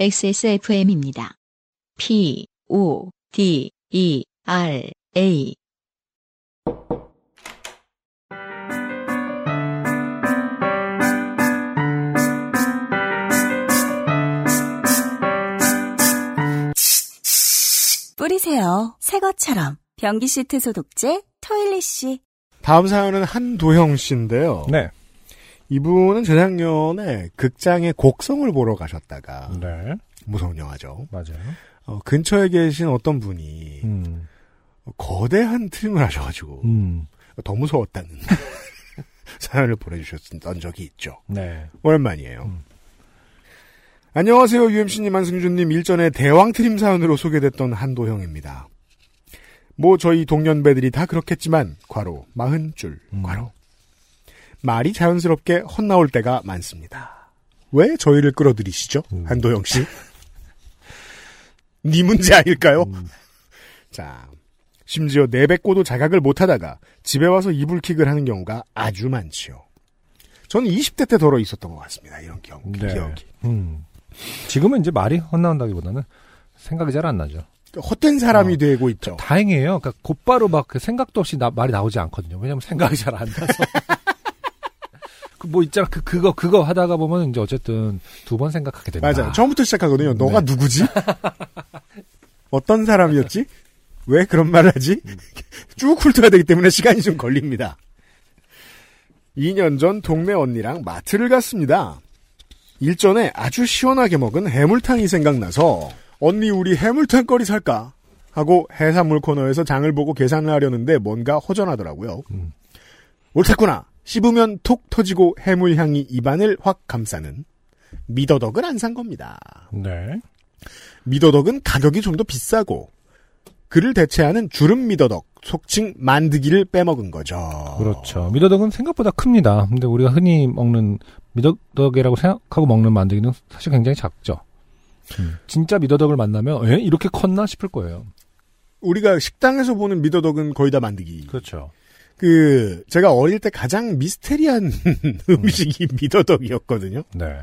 XSFM입니다. P, O, D, E, R, A. 뿌리세요. 새 것처럼. 변기 시트 소독제 토일리쉬. 다음 사연은 한도형 씨인데요. 네. 이분은 재작년에 극장에 곡성을 보러 가셨다가 네. 무서운 영화죠. 맞아요. 어, 근처에 계신 어떤 분이 음. 거대한 트림을 하셔가지고 음. 더 무서웠다는 사연을 보내주셨던 적이 있죠. 네. 오랜만이에요. 음. 안녕하세요, UMC님, 안승준님. 일전에 대왕 트림 사연으로 소개됐던 한도형입니다. 뭐 저희 동년배들이 다 그렇겠지만 괄호 마흔 줄 음. 괄호 말이 자연스럽게 헛나올 때가 많습니다. 왜 저희를 끌어들이시죠, 음. 한도형 씨? 네 문제 아닐까요? 음. 자, 심지어 내뱉고도 자각을 못하다가 집에 와서 이불킥을 하는 경우가 아주 많지요. 저는 20대 때 덜어 있었던 것 같습니다. 이런 경, 네. 기억이. 음. 지금은 이제 말이 헛나온다기보다는 생각이 잘 안 나죠. 헛된 사람이 어. 되고 있죠. 다행이에요. 그러니까 곧바로 막그 생각도 없이 나- 말이 나오지 않거든요. 왜냐면 생각이 잘 안 나서. 그 뭐 있잖아. 그, 그거, 그거 하다가 보면 이제 어쨌든 두 번 생각하게 된다. 맞아요. 처음부터 시작하거든요. 너가 네. 누구지? 어떤 사람이었지? 왜 그런 말을 하지? 음. 쭉 훑어야 되기 때문에 시간이 좀 걸립니다. 2년 전 동네 언니랑 마트를 갔습니다. 일전에 아주 시원하게 먹은 해물탕이 생각나서 언니 우리 해물탕 거리 살까? 하고 해산물 코너에서 장을 보고 계산을 하려는데 뭔가 허전하더라고요. 음. 옳겠구나. 씹으면 톡 터지고 해물향이 입안을 확 감싸는 미더덕을 안 산 겁니다. 네. 미더덕은 가격이 좀 더 비싸고 그를 대체하는 주름 미더덕, 속칭 만드기를 빼먹은 거죠. 그렇죠. 미더덕은 생각보다 큽니다. 근데 우리가 흔히 먹는 미더덕이라고 생각하고 먹는 만두기는 사실 굉장히 작죠. 음. 진짜 미더덕을 만나면 에? 이렇게 컸나 싶을 거예요. 우리가 식당에서 보는 미더덕은 거의 다 만드기. 그렇죠. 그 제가 어릴 때 가장 미스테리한 음식이 미더덕이었거든요. 네.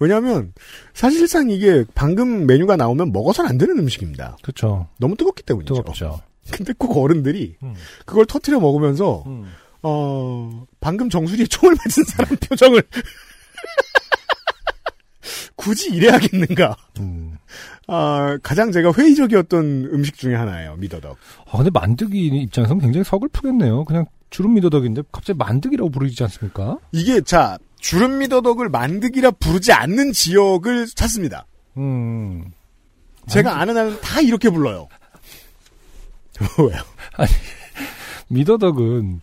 왜냐하면 사실상 이게 방금 메뉴가 나오면 먹어서는 안 되는 음식입니다. 그렇죠. 너무 뜨겁기 때문이죠. 뜨겁죠. 근데 꼭 어른들이 음. 그걸 터트려 먹으면서 음. 어 방금 정수리에 총을 맞은 사람 표정을 굳이 이래야겠는가? 음. 아, 가장 제가 회의적이었던 음식 중에 하나예요, 미더덕. 아, 근데 만드기 입장에서는 굉장히 서글프겠네요. 그냥 주름 미더덕인데 갑자기 만드기라고 부르지 않습니까? 이게, 자, 주름 미더덕을 만드기라 부르지 않는 지역을 찾습니다. 음. 제가 아는 한은 다 이렇게 불러요. 왜요? 미더덕은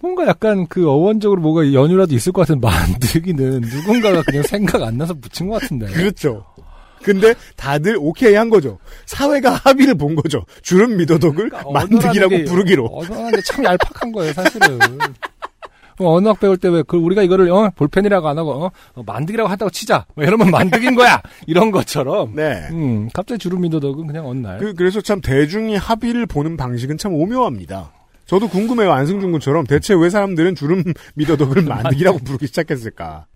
뭔가 약간 그 어원적으로 뭐가 연유라도 있을 것 같은 만드기는 누군가가 그냥 생각 안 나서 붙인 것 같은데. 그렇죠. 근데 다들 오케이 한 거죠. 사회가 합의를 본 거죠. 주름 미더덕을 그러니까 언어라는 게 부르기로. 언어라는 게 참 얄팍한 거예요, 사실은. 어, 언어학 배울 때 왜, 그, 우리가 이거를, 어, 볼펜이라고 안 하고, 어, 어, 만드기라고 한다고 치자. 뭐 이러면 만드기인 거야! 이런 것처럼. 네. 음, 갑자기 주름 미더덕은 그냥 어느 날. 그, 그래서 참 대중이 합의를 보는 방식은 참 오묘합니다. 저도 궁금해요. 안승준 군처럼 대체 왜 사람들은 주름 미더덕을 만드기라고 부르기 시작했을까?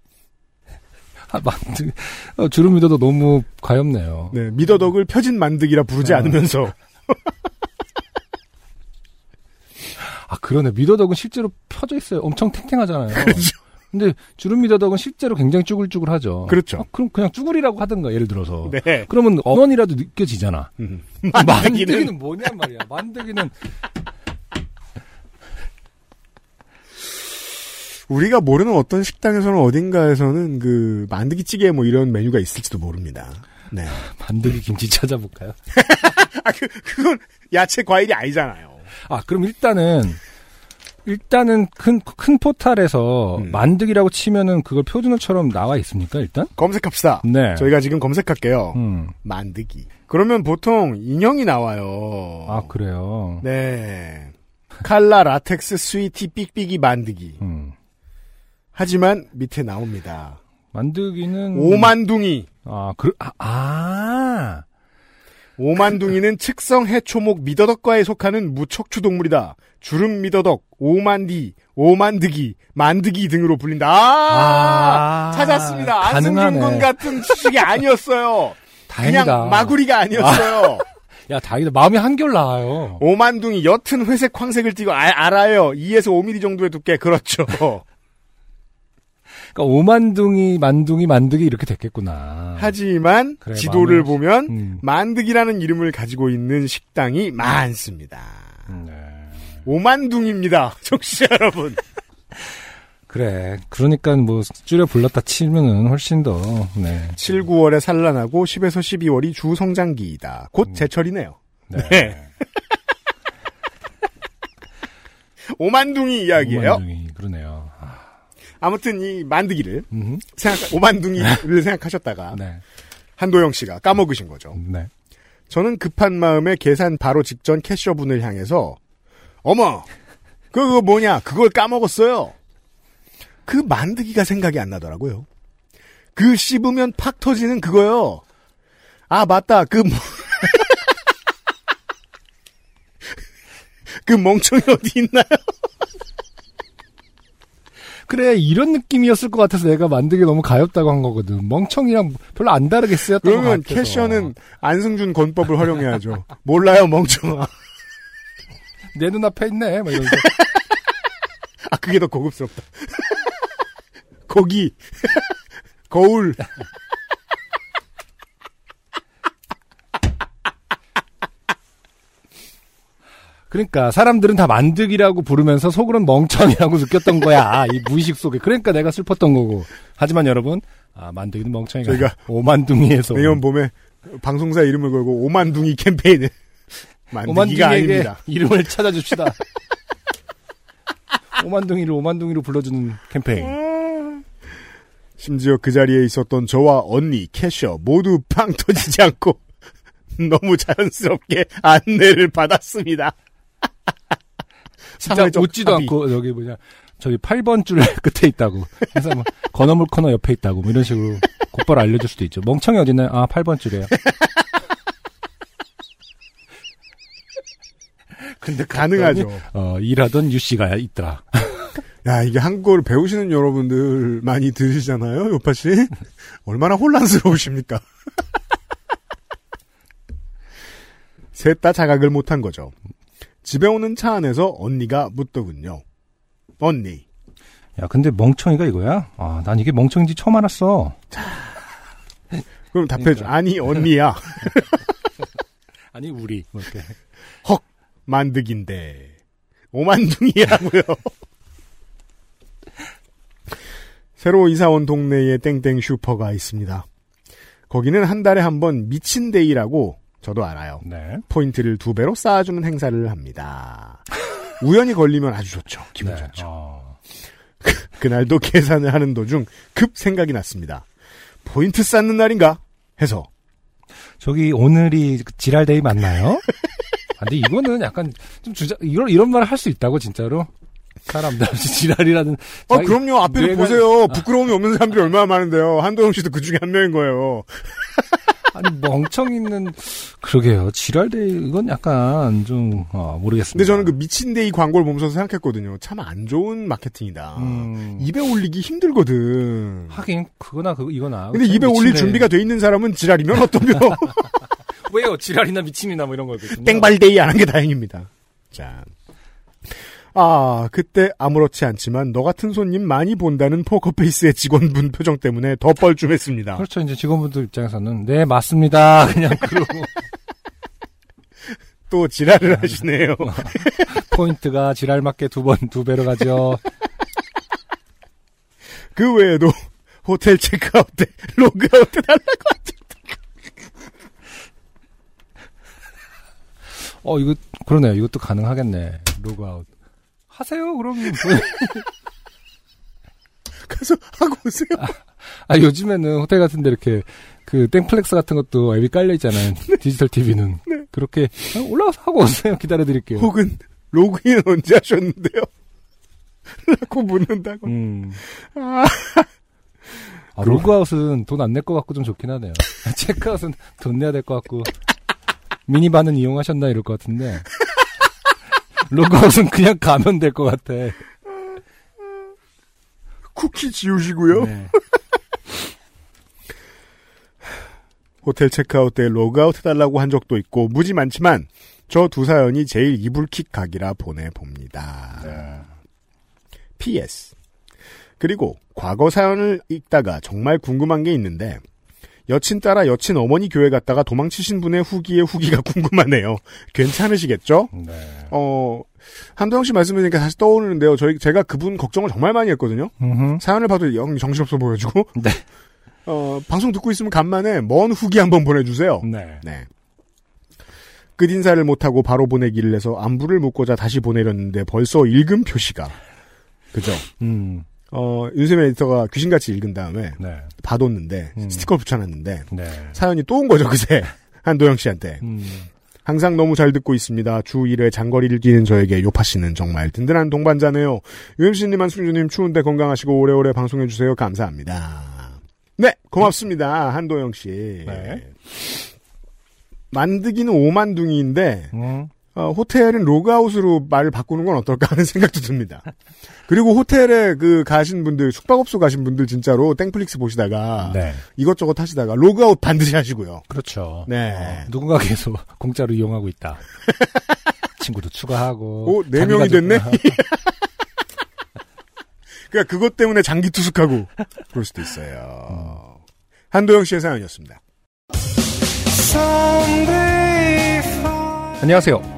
아, 만드, 어, 주름 미더덕 너무 가엽네요. 네, 미더덕을 펴진 만드기라 부르지 아. 않으면서 아, 그러네. 미더덕은 실제로 펴져 있어요. 엄청 탱탱하잖아요. 그렇죠. 근데 주름 미더덕은 실제로 굉장히 쭈글쭈글하죠. 그렇죠. 아, 그럼 그냥 쭈글이라고 하든가, 예를 들어서. 네. 그러면 어원이라도 느껴지잖아. 음. 만드기는, 만드기는 뭐냔 말이야. 만드기는 우리가 모르는 어떤 식당에서는 어딘가에서는 그 만드기 찌개 뭐 이런 메뉴가 있을지도 모릅니다. 네. 만드기 김치 찾아볼까요? 아, 그, 그건 야채 과일이 아니잖아요. 아, 그럼 일단은 일단은 큰 큰 포탈에서 음. 만드기라고 치면은 그걸 표준어처럼 나와 있습니까, 일단? 검색합시다. 네. 저희가 지금 검색할게요. 음. 만드기. 그러면 보통 인형이 나와요. 아, 그래요. 네. 칼라 라텍스 스위티 삑삑이 만드기. 음. 하지만 밑에 나옵니다. 만드기는 오만둥이. 아, 그 아, 아. 오만둥이는 측성 해초목 미더덕과에 속하는 무척추 동물이다. 주름 미더덕, 오만디, 오만드기, 만드기 등으로 불린다. 아, 아, 찾았습니다. 안승준 군 같은 수식이 아니었어요. 다행이다. 그냥 마구리가 아니었어요. 야, 다행이다. 마음이 한결 나아요. 오만둥이 옅은 회색 황색을 띠고 아, 알아요. 2에서 5mm 정도의 두께 그렇죠. 그러니까 오만둥이, 만둥이, 만득이 이렇게 됐겠구나. 하지만 그래, 지도를 마음을- 보면 음. 만득이라는 이름을 가지고 있는 식당이 많습니다. 음, 네. 오만둥입니다. 청취자 여러분. 그래. 그러니까 뭐 줄여 불렀다 치면은 훨씬 더 네. 7, 9월에 산란하고 10에서 12월이 주 성장기이다. 곧 음. 제철이네요. 네. 네. 오만둥이 이야기예요. 오만둥이 그러네요. 아, 아무튼 이 만드기를 음. 생각 오만둥이를 생각하셨다가 네. 한도영 씨가 까먹으신 거죠. 네. 저는 급한 마음에 계산 바로 직전 캐셔분을 향해서 어머 그거 뭐냐 그걸 까먹었어요. 그 만드기가 생각이 안 나더라고요. 그 씹으면 팍 터지는 그거요. 아 맞다 그 뭐- 그 멍청이 어디 있나요? 그래 이런 느낌이었을 것 같아서 내가 만들기 너무 가엽다고 한 거거든. 멍청이랑 별로 안 다르게 쓰였던 것 그러면 같아서. 캐셔는 안승준 권법을 활용해야죠. 몰라요 멍청아. 내 눈앞에 있네. 막 이러면서. 아 그게 더 고급스럽다. 고기 거울 그러니까 사람들은 다 만득이라고 부르면서 속으로는 멍청이라고 느꼈던 거야. 이 무의식 속에. 그러니까 내가 슬펐던 거고. 하지만 여러분, 아 만득이는 멍청이가 저희가 오만둥이에서 내년 봄에 방송사 이름을 걸고 오만둥이 캠페인을 오만둥이에게 아닙니다. 이름을 찾아줍시다. 오만둥이를 오만둥이로 불러주는 캠페인. 심지어 그 자리에 있었던 저와 언니, 캐셔 모두 팡 터지지 않고 너무 자연스럽게 안내를 받았습니다. 진짜 웃지도 합의. 않고 여기 뭐냐 저기 8번 줄 끝에 있다고. 그래서 뭐 건어물 코너 옆에 있다고 뭐 이런 식으로 곧바로 알려줄 수도 있죠. 멍청이 어딨나요? 아 8번 줄이에요. 근데 가능하죠. 어, 일하던 유 씨가 있더라. 야, 이게 한국어를 배우시는 여러분들 많이 들으시잖아요, 요파 씨. 얼마나 혼란스러우십니까? 셋 다 자각을 못한 거죠. 집에 오는 차 안에서 언니가 묻더군요. 언니, 야 근데 멍청이가 이거야? 아 난 이게 멍청인지 처음 알았어. 그럼 답해줘. 그러니까. 아니, 언니야. 아니 우리 뭐 이렇게. 헉, 만득인데. 오만둥이라고요. 새로 이사온 동네에 땡땡 슈퍼가 있습니다. 거기는 한 달에 한 번 미친데이라고 저도 알아요. 네. 포인트를 두 배로 쌓아주는 행사를 합니다. 우연히 걸리면 아주 좋죠. 기분 네. 좋죠. 어. 그날도 계산을 하는 도중 급 생각이 났습니다. 포인트 쌓는 날인가? 해서 저기 오늘이 그 지랄데이 맞나요? 아, 근데 이거는 약간 좀 주자 이런 이런 말을 할 수 있다고 진짜로 사람들 없이 지랄이라는. 어 자기 그럼요 앞에를 뇌가- 보세요 부끄러움이 없는 사람들이 얼마나 많은데요 한도영 씨도 그 중에 한 명인 거예요 아니 멍청이는 그러게요. 지랄day 이건 약간 좀 어, 모르겠습니다. 근데 저는 그 미친day 광고를 보면서 생각했거든요 참 안 좋은 마케팅이다 음, 입에 올리기 힘들거든 하긴 그거나 그 이거나. 근데 입에 올릴 준비가 돼 있는 사람은 지랄이면 어떠며 왜요? 지랄이나 미친이나 뭐 이런 거거든요. 땡발day 안 한 게 다행입니다. 자. 아, 그때 아무렇지 않지만 너 같은 손님 많이 본다는 포커페이스의 직원분 표정 때문에 더 뻘쭘했습니다. 그렇죠. 이제 직원분들 입장에서는 네 맞습니다. 그냥 그러고 또 지랄을 하시네요. 포인트가 지랄 맞게 두 번 두 배로 가죠. 그 외에도 호텔 체크아웃 때 로그아웃 해달라고 하죠. 어 이거 그러네요. 이것도 가능하겠네. 로그아웃 하세요. 그럼 가서 하고 오세요. 아 요즘에는 호텔 같은데 이렇게 그 땡플렉스 같은 것도 앱이 깔려 있잖아요. 디지털 TV는 그렇게 올라가서 하고 오세요. 기다려 드릴게요. 혹은 로그인 언제 하셨는데요? 라고 묻는다고. 음. 아, 아, 로그아웃은 돈 안 낼 것 같고 좀 좋긴 하네요. 체크아웃은 돈 내야 될 것 같고 미니바는 이용하셨나 이럴 것 같은데 로그아웃은 그냥 가면 될 것 같아. 쿠키 지우시고요. 네. 호텔 체크아웃 때 로그아웃 해달라고 한 적도 있고 무지 많지만 저 두 사연이 제일 이불킥 각이라 보내봅니다. PS. 그리고 과거 사연을 읽다가 정말 궁금한 게 있는데 여친 따라 여친 어머니 교회 갔다가 도망치신 분의 후기의 후기가 궁금하네요. 괜찮으시겠죠? 네. 어, 한도영 씨 말씀이니까 다시 떠오르는데요. 저희, 제가 그분 걱정을 정말 많이 했거든요. 음흠. 사연을 봐도 영 정신없어 보여주고. 네. 어, 방송 듣고 있으면 간만에 먼 후기 한번 보내주세요. 네. 네. 끝인사를 못하고 바로 보내기를 해서 안부를 묻고자 다시 보내렸는데 벌써 읽음 표시가. 그죠? 음. 어, 윤세민 에디터가 귀신같이 읽은 다음에 네. 봐뒀는데, 음. 스티커 붙여놨는데, 네. 사연이 또 온 거죠, 그새. 한도영 씨한테. 음. 항상 너무 잘 듣고 있습니다. 주 1회 장거리를 뛰는 저에게 요팟시는 정말 든든한 동반자네요. UMC님, 한승주님 추운데 건강하시고 오래오래 방송해주세요. 감사합니다. 네, 고맙습니다. 한도영 씨. 네. 만드기는 오만둥이인데, 음. 어, 호텔은 로그아웃으로 말을 바꾸는 건 어떨까 하는 생각도 듭니다. 그리고 호텔에 그 가신 분들, 숙박업소 가신 분들 진짜로 땡플릭스 보시다가 네. 이것저것 하시다가 로그아웃 반드시 하시고요. 그렇죠. 네. 어, 누군가 계속 공짜로 이용하고 있다. 친구도 추가하고. 오, 네 명이 됐네? 그러니까 그것 때문에 장기 투숙하고 그럴 수도 있어요. 한도영 씨의 사연이었습니다. 안녕하세요.